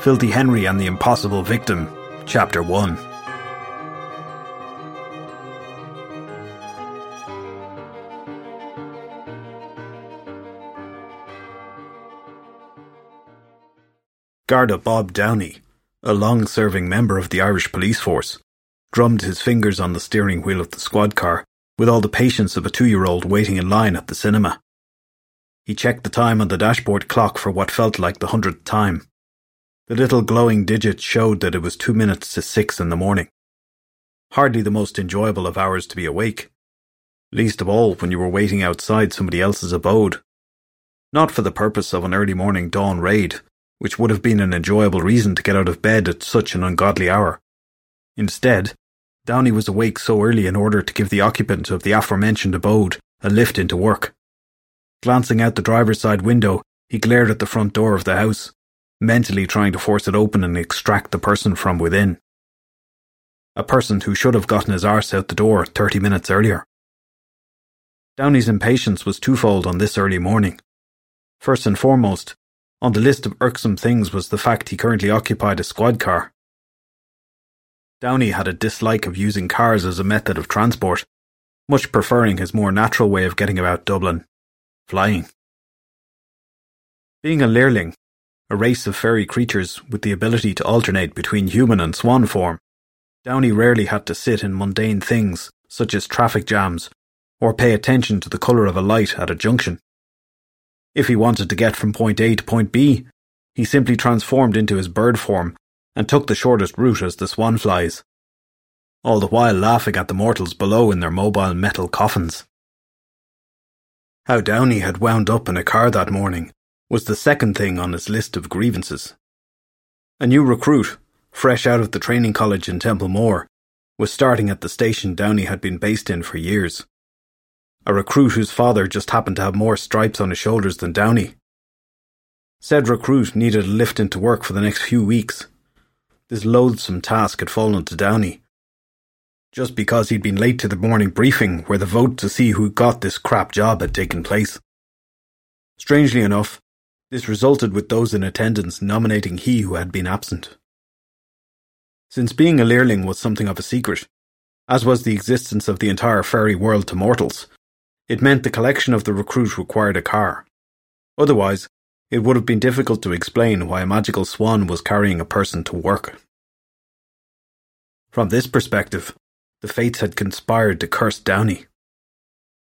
Filthy Henry and the Impossible Victim, Chapter 1. Garda Bob Downey, a long serving member of the Irish police force, drummed his fingers on the steering wheel of the squad car with all the patience of a two year old waiting in line at the cinema. He checked the time on the dashboard clock for what felt like the hundredth time. The little glowing digit showed that it was two minutes to six in the morning. Hardly the most enjoyable of hours to be awake. Least of all when you were waiting outside somebody else's abode. Not for the purpose of an early morning dawn raid, which would have been an enjoyable reason to get out of bed at such an ungodly hour. Instead, Downey was awake so early in order to give the occupant of the aforementioned abode a lift into work. Glancing out the driver's side window, he glared at the front door of the house, mentally trying to force it open and extract the person from within. A person who should have gotten his arse out the door thirty minutes earlier. Downey's impatience was twofold on this early morning. First and foremost, on the list of irksome things was the fact he currently occupied a squad car. Downey had a dislike of using cars as a method of transport, much preferring his more natural way of getting about Dublin flying. Being a Leerling, a race of fairy creatures with the ability to alternate between human and swan form, Downey rarely had to sit in mundane things such as traffic jams or pay attention to the colour of a light at a junction. If he wanted to get from point A to point B, he simply transformed into his bird form and took the shortest route as the swan flies, all the while laughing at the mortals below in their mobile metal coffins. How Downey had wound up in a car that morning was the second thing on his list of grievances. A new recruit, fresh out of the training college in Templemore, was starting at the station Downey had been based in for years. A recruit whose father just happened to have more stripes on his shoulders than Downey. Said recruit needed a lift into work for the next few weeks. This loathsome task had fallen to Downey, just because he'd been late to the morning briefing where the vote to see who got this crap job had taken place. Strangely enough, this resulted with those in attendance nominating he who had been absent. Since being a Leerling was something of a secret, as was the existence of the entire fairy world to mortals, it meant the collection of the recruit required a car. Otherwise, it would have been difficult to explain why a magical swan was carrying a person to work. From this perspective, the fates had conspired to curse Downey.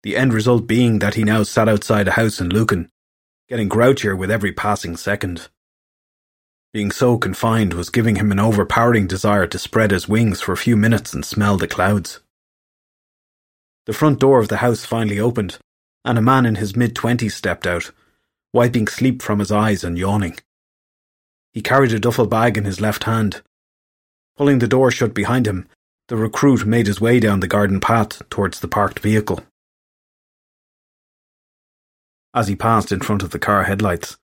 The end result being that he now sat outside a house in Lucan, getting grouchier with every passing second. Being so confined was giving him an overpowering desire to spread his wings for a few minutes and smell the clouds. The front door of the house finally opened, and a man in his mid twenties stepped out, wiping sleep from his eyes and yawning. He carried a duffel bag in his left hand. Pulling the door shut behind him, the recruit made his way down the garden path towards the parked vehicle. As he passed in front of the car headlights,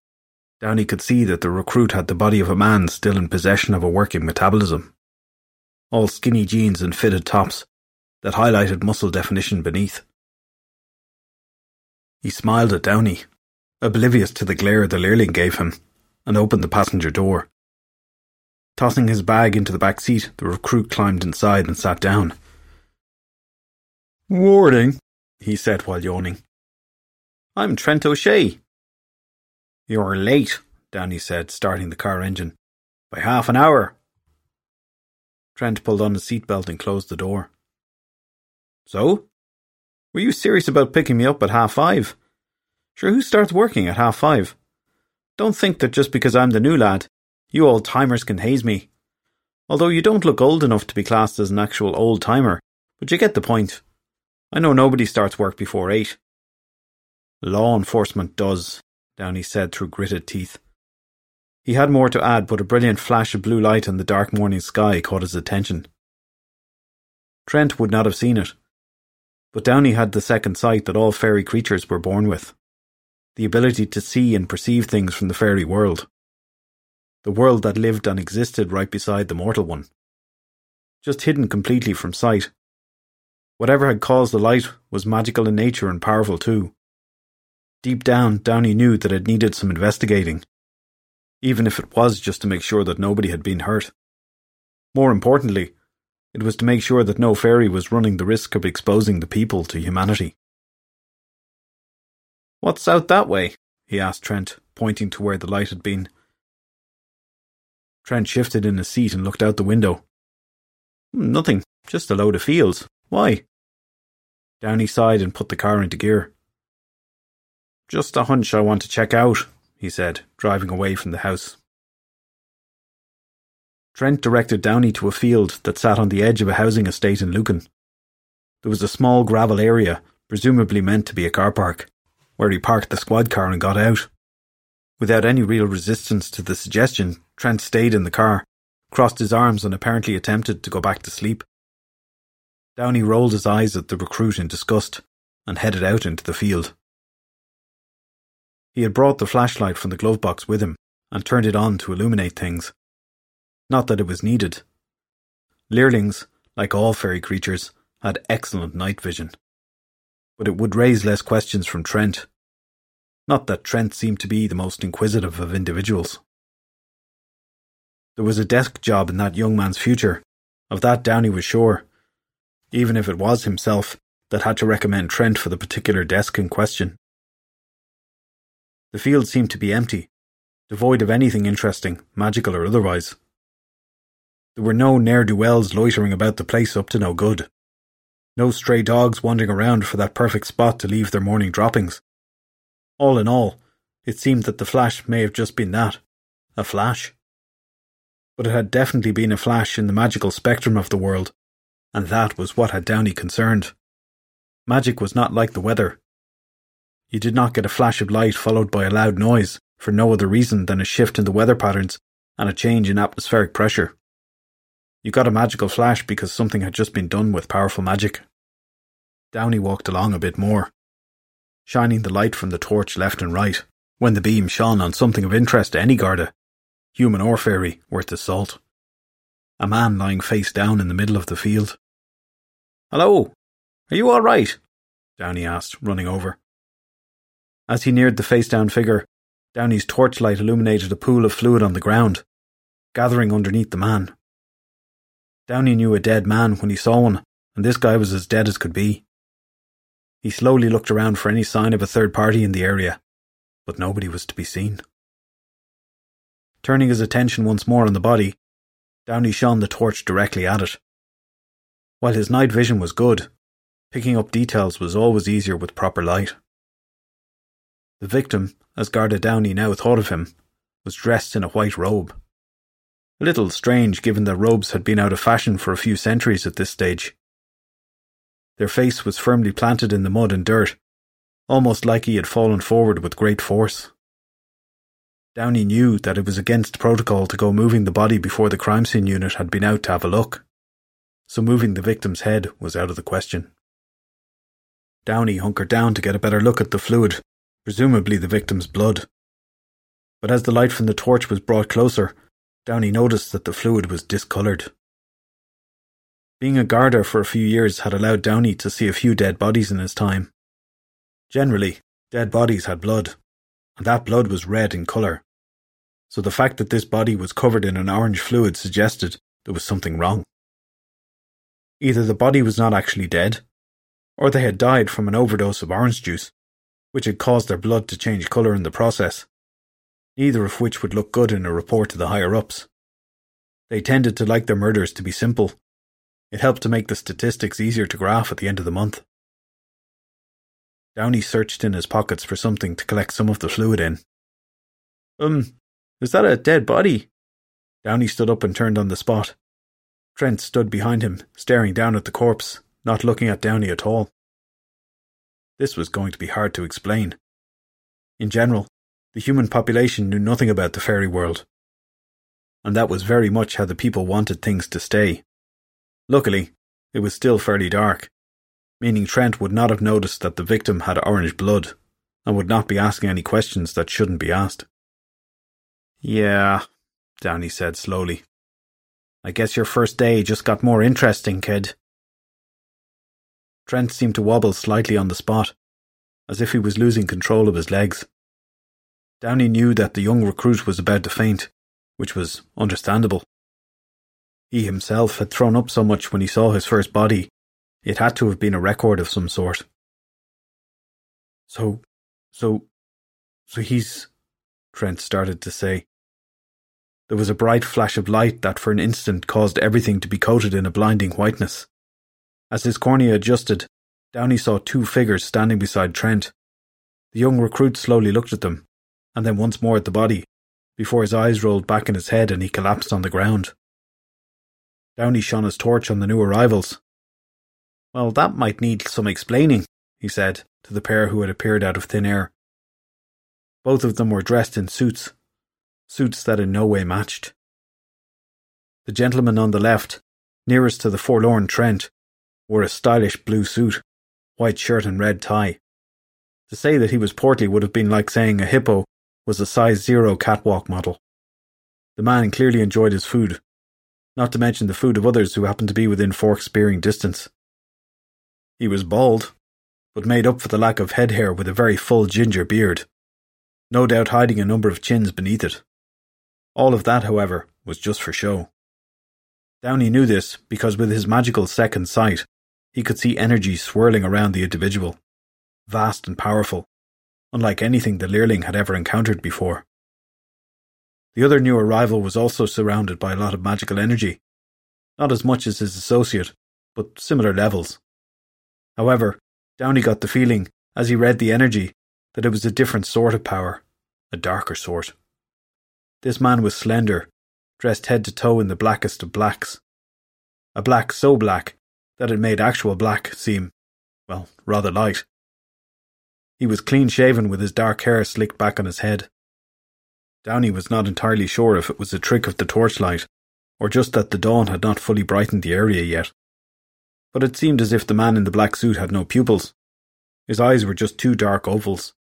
Downey could see that the recruit had the body of a man still in possession of a working metabolism. All skinny jeans and fitted tops that highlighted muscle definition beneath. He smiled at Downey, oblivious to the glare the Leerling gave him, and opened the passenger door. Tossing his bag into the back seat, the recruit climbed inside and sat down. Warning, he said while yawning. I'm Trent O'Shea. You're late, Downey said, starting the car engine. By half an hour. Trent pulled on his seatbelt and closed the door. So? Were you serious about picking me up at half five? Sure, who starts working at half five? Don't think that just because I'm the new lad, you old timers can haze me. Although you don't look old enough to be classed as an actual old timer, but you get the point. I know nobody starts work before eight. Law enforcement does, Downey said through gritted teeth. He had more to add, but a brilliant flash of blue light in the dark morning sky caught his attention. Trent would not have seen it, but Downey had the second sight that all fairy creatures were born with the ability to see and perceive things from the fairy world the world that lived and existed right beside the mortal one. Just hidden completely from sight. Whatever had caused the light was magical in nature and powerful too. Deep down, Downey knew that it needed some investigating. even if it was just to make sure that nobody had been hurt. More importantly, it was to make sure that no fairy was running the risk of exposing the people to humanity. What's out that way? he asked Trent, pointing to where the light had been. Trent shifted in his seat and looked out the window. Nothing, just a load of fields. Why? Downey sighed and put the car into gear. Just a hunch I want to check out, he said, driving away from the house. Trent directed Downey to a field that sat on the edge of a housing estate in Lucan. There was a small gravel area, presumably meant to be a car park, where he parked the squad car and got out. Without any real resistance to the suggestion, Trent stayed in the car, crossed his arms, and apparently attempted to go back to sleep. Downey rolled his eyes at the recruit in disgust and headed out into the field. He had brought the flashlight from the glove box with him and turned it on to illuminate things. Not that it was needed. Leerlings, like all fairy creatures, had excellent night vision. But it would raise less questions from Trent. Not that Trent seemed to be the most inquisitive of individuals. There was a desk job in that young man's future. Of that Downey was sure. Even if it was himself that had to recommend Trent for the particular desk in question. The field seemed to be empty, devoid of anything interesting, magical or otherwise. There were no ne'er do wells loitering about the place up to no good. No stray dogs wandering around for that perfect spot to leave their morning droppings. All in all, it seemed that the flash may have just been that a flash. But it had definitely been a flash in the magical spectrum of the world, and that was what had Downey concerned. Magic was not like the weather, you did not get a flash of light followed by a loud noise for no other reason than a shift in the weather patterns and a change in atmospheric pressure. You got a magical flash because something had just been done with powerful magic. Downey walked along a bit more, shining the light from the torch left and right, when the beam shone on something of interest to any Garda, human or fairy, worth the salt. A man lying face down in the middle of the field. Hello, are you all right? Downey asked, running over. As he neared the face down figure, Downey's torchlight illuminated a pool of fluid on the ground, gathering underneath the man. Downey knew a dead man when he saw one, and this guy was as dead as could be. He slowly looked around for any sign of a third party in the area, but nobody was to be seen. Turning his attention once more on the body, Downey shone the torch directly at it. While his night vision was good, picking up details was always easier with proper light. The victim, as Garda Downey now thought of him, was dressed in a white robe. A little strange given that robes had been out of fashion for a few centuries at this stage. Their face was firmly planted in the mud and dirt, almost like he had fallen forward with great force. Downey knew that it was against protocol to go moving the body before the crime scene unit had been out to have a look, so moving the victim's head was out of the question. Downey hunkered down to get a better look at the fluid presumably the victim's blood. But as the light from the torch was brought closer, Downey noticed that the fluid was discoloured. Being a Garda for a few years had allowed Downey to see a few dead bodies in his time. Generally, dead bodies had blood, and that blood was red in colour. So the fact that this body was covered in an orange fluid suggested there was something wrong. Either the body was not actually dead, or they had died from an overdose of orange juice which had caused their blood to change colour in the process, neither of which would look good in a report to the higher ups. They tended to like their murders to be simple. It helped to make the statistics easier to graph at the end of the month. Downey searched in his pockets for something to collect some of the fluid in. Um, is that a dead body? Downey stood up and turned on the spot. Trent stood behind him, staring down at the corpse, not looking at Downey at all. This was going to be hard to explain. In general, the human population knew nothing about the fairy world. And that was very much how the people wanted things to stay. Luckily, it was still fairly dark, meaning Trent would not have noticed that the victim had orange blood and would not be asking any questions that shouldn't be asked. Yeah, Downey said slowly. I guess your first day just got more interesting, kid. Trent seemed to wobble slightly on the spot, as if he was losing control of his legs. Downey knew that the young recruit was about to faint, which was understandable. He himself had thrown up so much when he saw his first body, it had to have been a record of some sort. So, so, so he's. Trent started to say. There was a bright flash of light that for an instant caused everything to be coated in a blinding whiteness. As his cornea adjusted, Downey saw two figures standing beside Trent. The young recruit slowly looked at them, and then once more at the body, before his eyes rolled back in his head and he collapsed on the ground. Downey shone his torch on the new arrivals. Well, that might need some explaining, he said to the pair who had appeared out of thin air. Both of them were dressed in suits, suits that in no way matched. The gentleman on the left, nearest to the forlorn Trent, wore a stylish blue suit, white shirt and red tie. To say that he was portly would have been like saying a hippo was a size zero catwalk model. The man clearly enjoyed his food, not to mention the food of others who happened to be within fork spearing distance. He was bald, but made up for the lack of head hair with a very full ginger beard, no doubt hiding a number of chins beneath it. All of that, however, was just for show. Downey knew this because with his magical second sight, he could see energy swirling around the individual, vast and powerful, unlike anything the Leerling had ever encountered before. The other new arrival was also surrounded by a lot of magical energy, not as much as his associate, but similar levels. However, Downey got the feeling, as he read the energy, that it was a different sort of power, a darker sort. This man was slender, dressed head to toe in the blackest of blacks. A black so black that it made actual black seem, well, rather light. He was clean shaven with his dark hair slicked back on his head. Downey was not entirely sure if it was a trick of the torchlight, or just that the dawn had not fully brightened the area yet but it seemed as if the man in the black suit had no pupils. His eyes were just two dark ovals.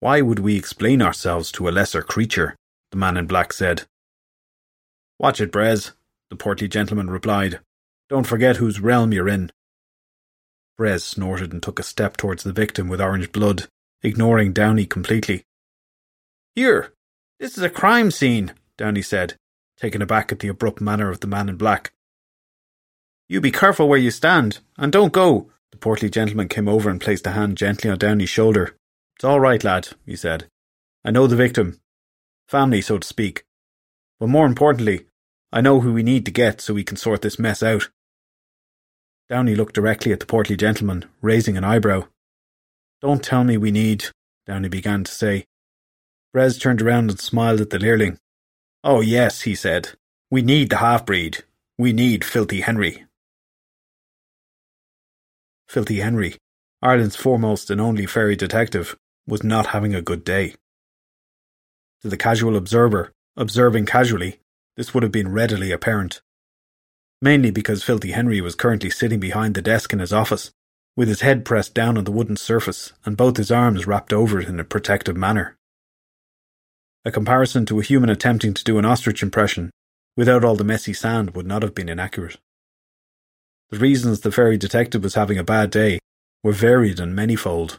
Why would we explain ourselves to a lesser creature? the man in black said. Watch it, Bres, the portly gentleman replied. Don't forget whose realm you're in. Bres snorted and took a step towards the victim with orange blood, ignoring Downey completely. Here, this is a crime scene, Downey said, taken aback at the abrupt manner of the man in black. You be careful where you stand, and don't go. The portly gentleman came over and placed a hand gently on Downey's shoulder. It's all right, lad, he said. I know the victim. Family, so to speak. But more importantly, I know who we need to get so we can sort this mess out. Downey looked directly at the portly gentleman, raising an eyebrow. Don't tell me we need, Downey began to say. Bres turned around and smiled at the Leerling. Oh, yes, he said. We need the half breed. We need Filthy Henry. Filthy Henry, Ireland's foremost and only fairy detective, was not having a good day. To the casual observer, observing casually, this would have been readily apparent. Mainly because Filthy Henry was currently sitting behind the desk in his office, with his head pressed down on the wooden surface and both his arms wrapped over it in a protective manner. A comparison to a human attempting to do an ostrich impression without all the messy sand would not have been inaccurate. The reasons the fairy detective was having a bad day were varied and manifold,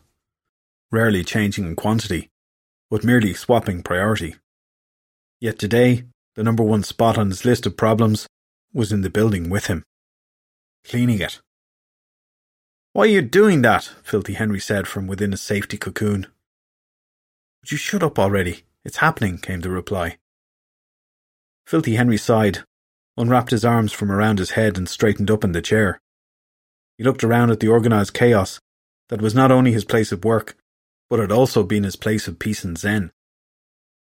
rarely changing in quantity, but merely swapping priority. Yet today, the number one spot on his list of problems was in the building with him. Cleaning it. Why are you doing that? Filthy Henry said from within a safety cocoon. Would you shut up already? It's happening, came the reply. Filthy Henry sighed unwrapped his arms from around his head and straightened up in the chair. He looked around at the organised chaos that was not only his place of work, but had also been his place of peace and zen.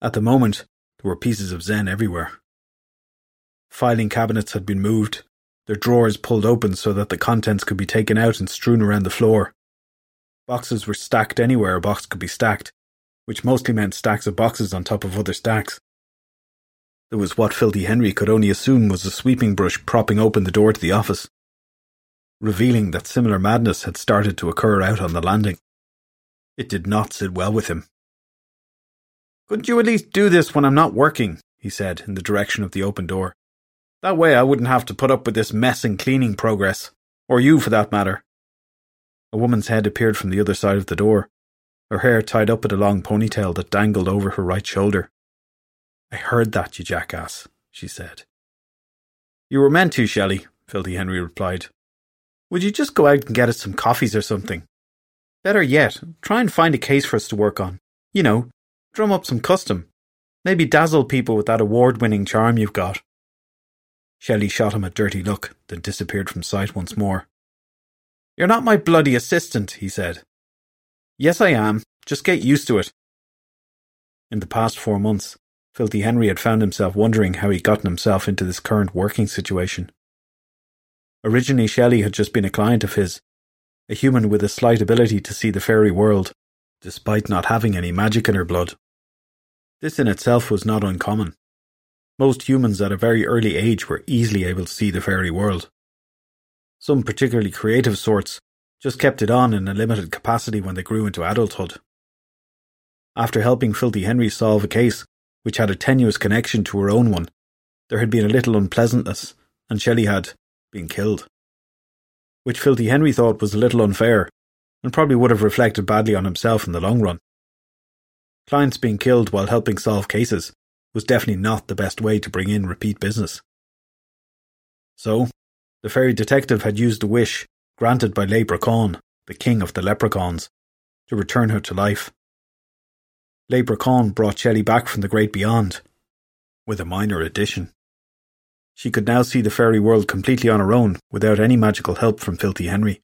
At the moment, there were pieces of zen everywhere. Filing cabinets had been moved, their drawers pulled open so that the contents could be taken out and strewn around the floor. Boxes were stacked anywhere a box could be stacked, which mostly meant stacks of boxes on top of other stacks. There was what Filthy Henry could only assume was a sweeping brush propping open the door to the office, revealing that similar madness had started to occur out on the landing. It did not sit well with him. Couldn't you at least do this when I'm not working? he said in the direction of the open door. That way I wouldn't have to put up with this mess and cleaning progress. Or you, for that matter. A woman's head appeared from the other side of the door. her hair tied up in a long ponytail that dangled over her right shoulder. I heard that, you jackass, she said. You were meant to, Shelley, Filthy Henry replied. Would you just go out and get us some coffees or something? Better yet, try and find a case for us to work on. You know, drum up some custom. Maybe dazzle people with that award winning charm you've got. Shelley shot him a dirty look, then disappeared from sight once more. You're not my bloody assistant, he said. Yes, I am. Just get used to it. In the past four months, Filthy Henry had found himself wondering how he'd gotten himself into this current working situation. Originally, Shelley had just been a client of his, a human with a slight ability to see the fairy world, despite not having any magic in her blood. This in itself was not uncommon. Most humans at a very early age were easily able to see the fairy world. Some particularly creative sorts just kept it on in a limited capacity when they grew into adulthood. After helping Filthy Henry solve a case which had a tenuous connection to her own one, there had been a little unpleasantness, and Shelley had been killed. Which Filthy Henry thought was a little unfair, and probably would have reflected badly on himself in the long run. Clients being killed while helping solve cases was definitely not the best way to bring in repeat business. So, the fairy detective had used the wish granted by Leprechaun, the king of the leprechauns, to return her to life. Leprechaun brought Shelley back from the great beyond, with a minor addition. She could now see the fairy world completely on her own without any magical help from Filthy Henry.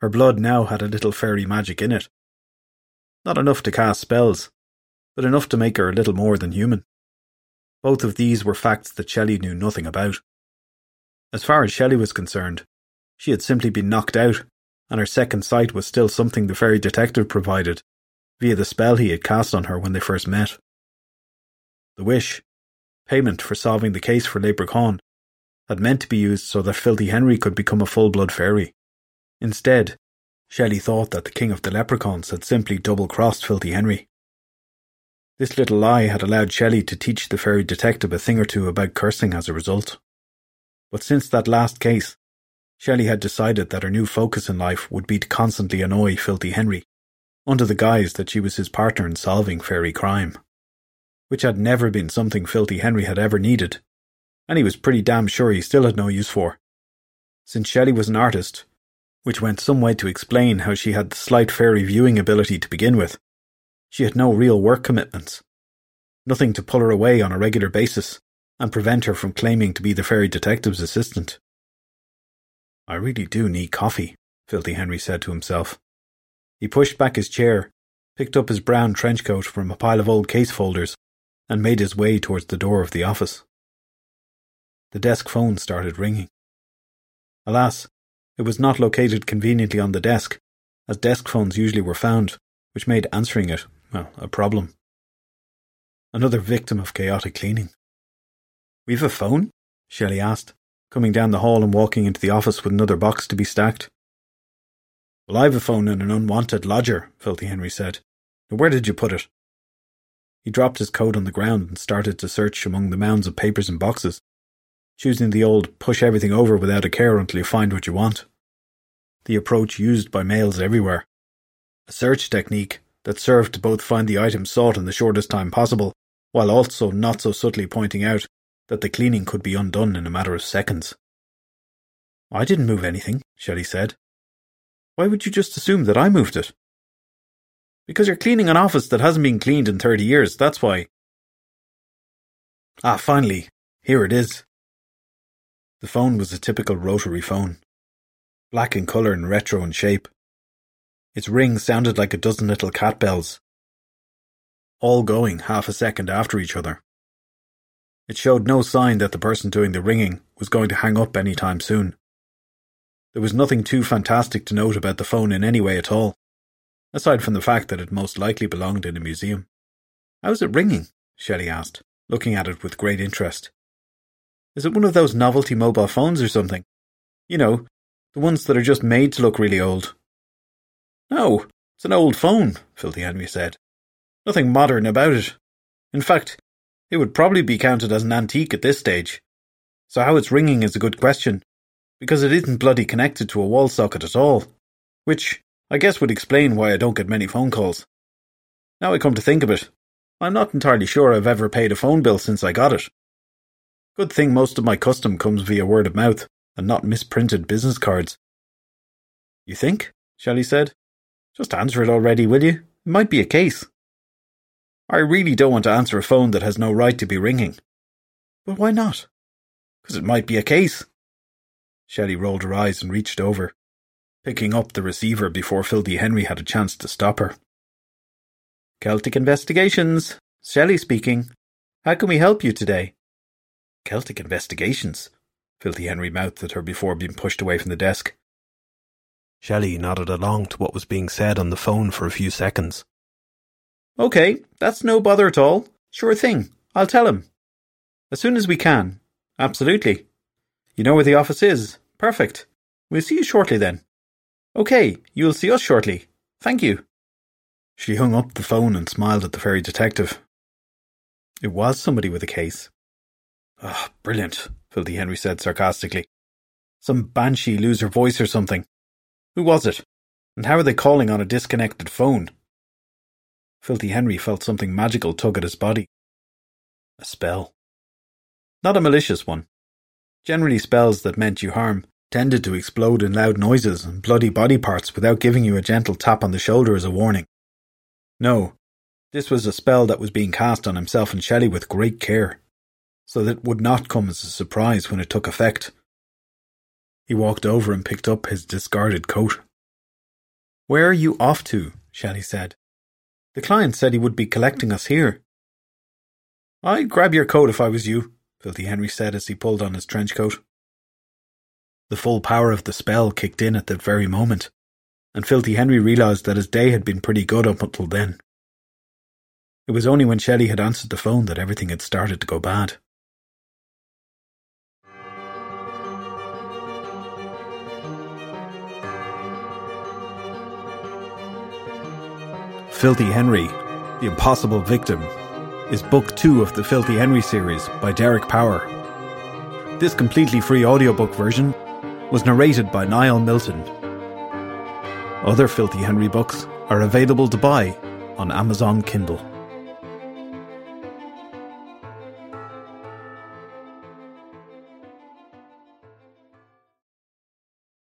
Her blood now had a little fairy magic in it. Not enough to cast spells, but enough to make her a little more than human. Both of these were facts that Shelley knew nothing about. As far as Shelley was concerned, she had simply been knocked out, and her second sight was still something the fairy detective provided via the spell he had cast on her when they first met. The wish, payment for solving the case for Leprechaun, had meant to be used so that Filthy Henry could become a full blood fairy. Instead, Shelley thought that the king of the leprechauns had simply double crossed Filthy Henry. This little lie had allowed Shelley to teach the fairy detective a thing or two about cursing as a result. But since that last case, Shelley had decided that her new focus in life would be to constantly annoy Filthy Henry under the guise that she was his partner in solving fairy crime, which had never been something Filthy Henry had ever needed, and he was pretty damn sure he still had no use for. Since Shelley was an artist, which went some way to explain how she had the slight fairy viewing ability to begin with, she had no real work commitments, nothing to pull her away on a regular basis and prevent her from claiming to be the fairy detective's assistant. I really do need coffee, Filthy Henry said to himself. He pushed back his chair, picked up his brown trench coat from a pile of old case folders, and made his way towards the door of the office. The desk phone started ringing. Alas, it was not located conveniently on the desk, as desk phones usually were found, which made answering it, well, a problem. Another victim of chaotic cleaning. We've a phone? Shelley asked, coming down the hall and walking into the office with another box to be stacked. Well, I've a phone and an unwanted lodger, Filthy Henry said. Now, Where did you put it? He dropped his coat on the ground and started to search among the mounds of papers and boxes, choosing the old push everything over without a care until you find what you want. The approach used by males everywhere. A search technique that served to both find the item sought in the shortest time possible, while also not so subtly pointing out that the cleaning could be undone in a matter of seconds. I didn't move anything, Shelley said. Why would you just assume that I moved it? Because you're cleaning an office that hasn't been cleaned in 30 years, that's why. Ah, finally, here it is. The phone was a typical rotary phone, black in colour and retro in shape. Its ring sounded like a dozen little cat bells, all going half a second after each other. It showed no sign that the person doing the ringing was going to hang up any time soon. There was nothing too fantastic to note about the phone in any way at all, aside from the fact that it most likely belonged in a museum. How is it ringing? Shelley asked, looking at it with great interest. Is it one of those novelty mobile phones or something? You know, the ones that are just made to look really old. No, it's an old phone, Filthy Henry said. Nothing modern about it. In fact, it would probably be counted as an antique at this stage. So how it's ringing is a good question, because it isn't bloody connected to a wall socket at all, which, I guess would explain why I don't get many phone calls. Now I come to think of it, I'm not entirely sure I've ever paid a phone bill since I got it. Good thing most of my custom comes via word of mouth and not misprinted business cards. You think? Shelley said. Just answer it already, will you? It might be a case. I really don't want to answer a phone that has no right to be ringing. But why not? Because it might be a case. Shelley rolled her eyes and reached over, picking up the receiver before Filthy Henry had a chance to stop her. Celtic Investigations. Shelley speaking. How can we help you today? Celtic Investigations? Filthy Henry mouthed at her before being pushed away from the desk. Shelley nodded along to what was being said on the phone for a few seconds. OK, that's no bother at all. Sure thing. I'll tell him. As soon as we can. Absolutely. You know where the office is. Perfect. We'll see you shortly then. OK, you'll see us shortly. Thank you. She hung up the phone and smiled at the fairy detective. It was somebody with a case. Ah, oh, brilliant, Filthy Henry said sarcastically. Some banshee lose her voice or something. Who was it? And how are they calling on a disconnected phone? Filthy Henry felt something magical tug at his body. A spell. Not a malicious one. Generally, spells that meant you harm tended to explode in loud noises and bloody body parts without giving you a gentle tap on the shoulder as a warning. No, this was a spell that was being cast on himself and Shelley with great care, so that it would not come as a surprise when it took effect. He walked over and picked up his discarded coat. Where are you off to? Shelley said. The client said he would be collecting us here. I'd grab your coat if I was you, Filthy Henry said as he pulled on his trench coat. The full power of the spell kicked in at that very moment and Filthy Henry realised that his day had been pretty good up until then. It was only when Shelley had answered the phone that everything had started to go bad. Filthy Henry, The Impossible Victim, is book two of the Filthy Henry series by Derek Power. This completely free audiobook version was narrated by Niall Milton other Filthy Henry books are available to buy on Amazon Kindle.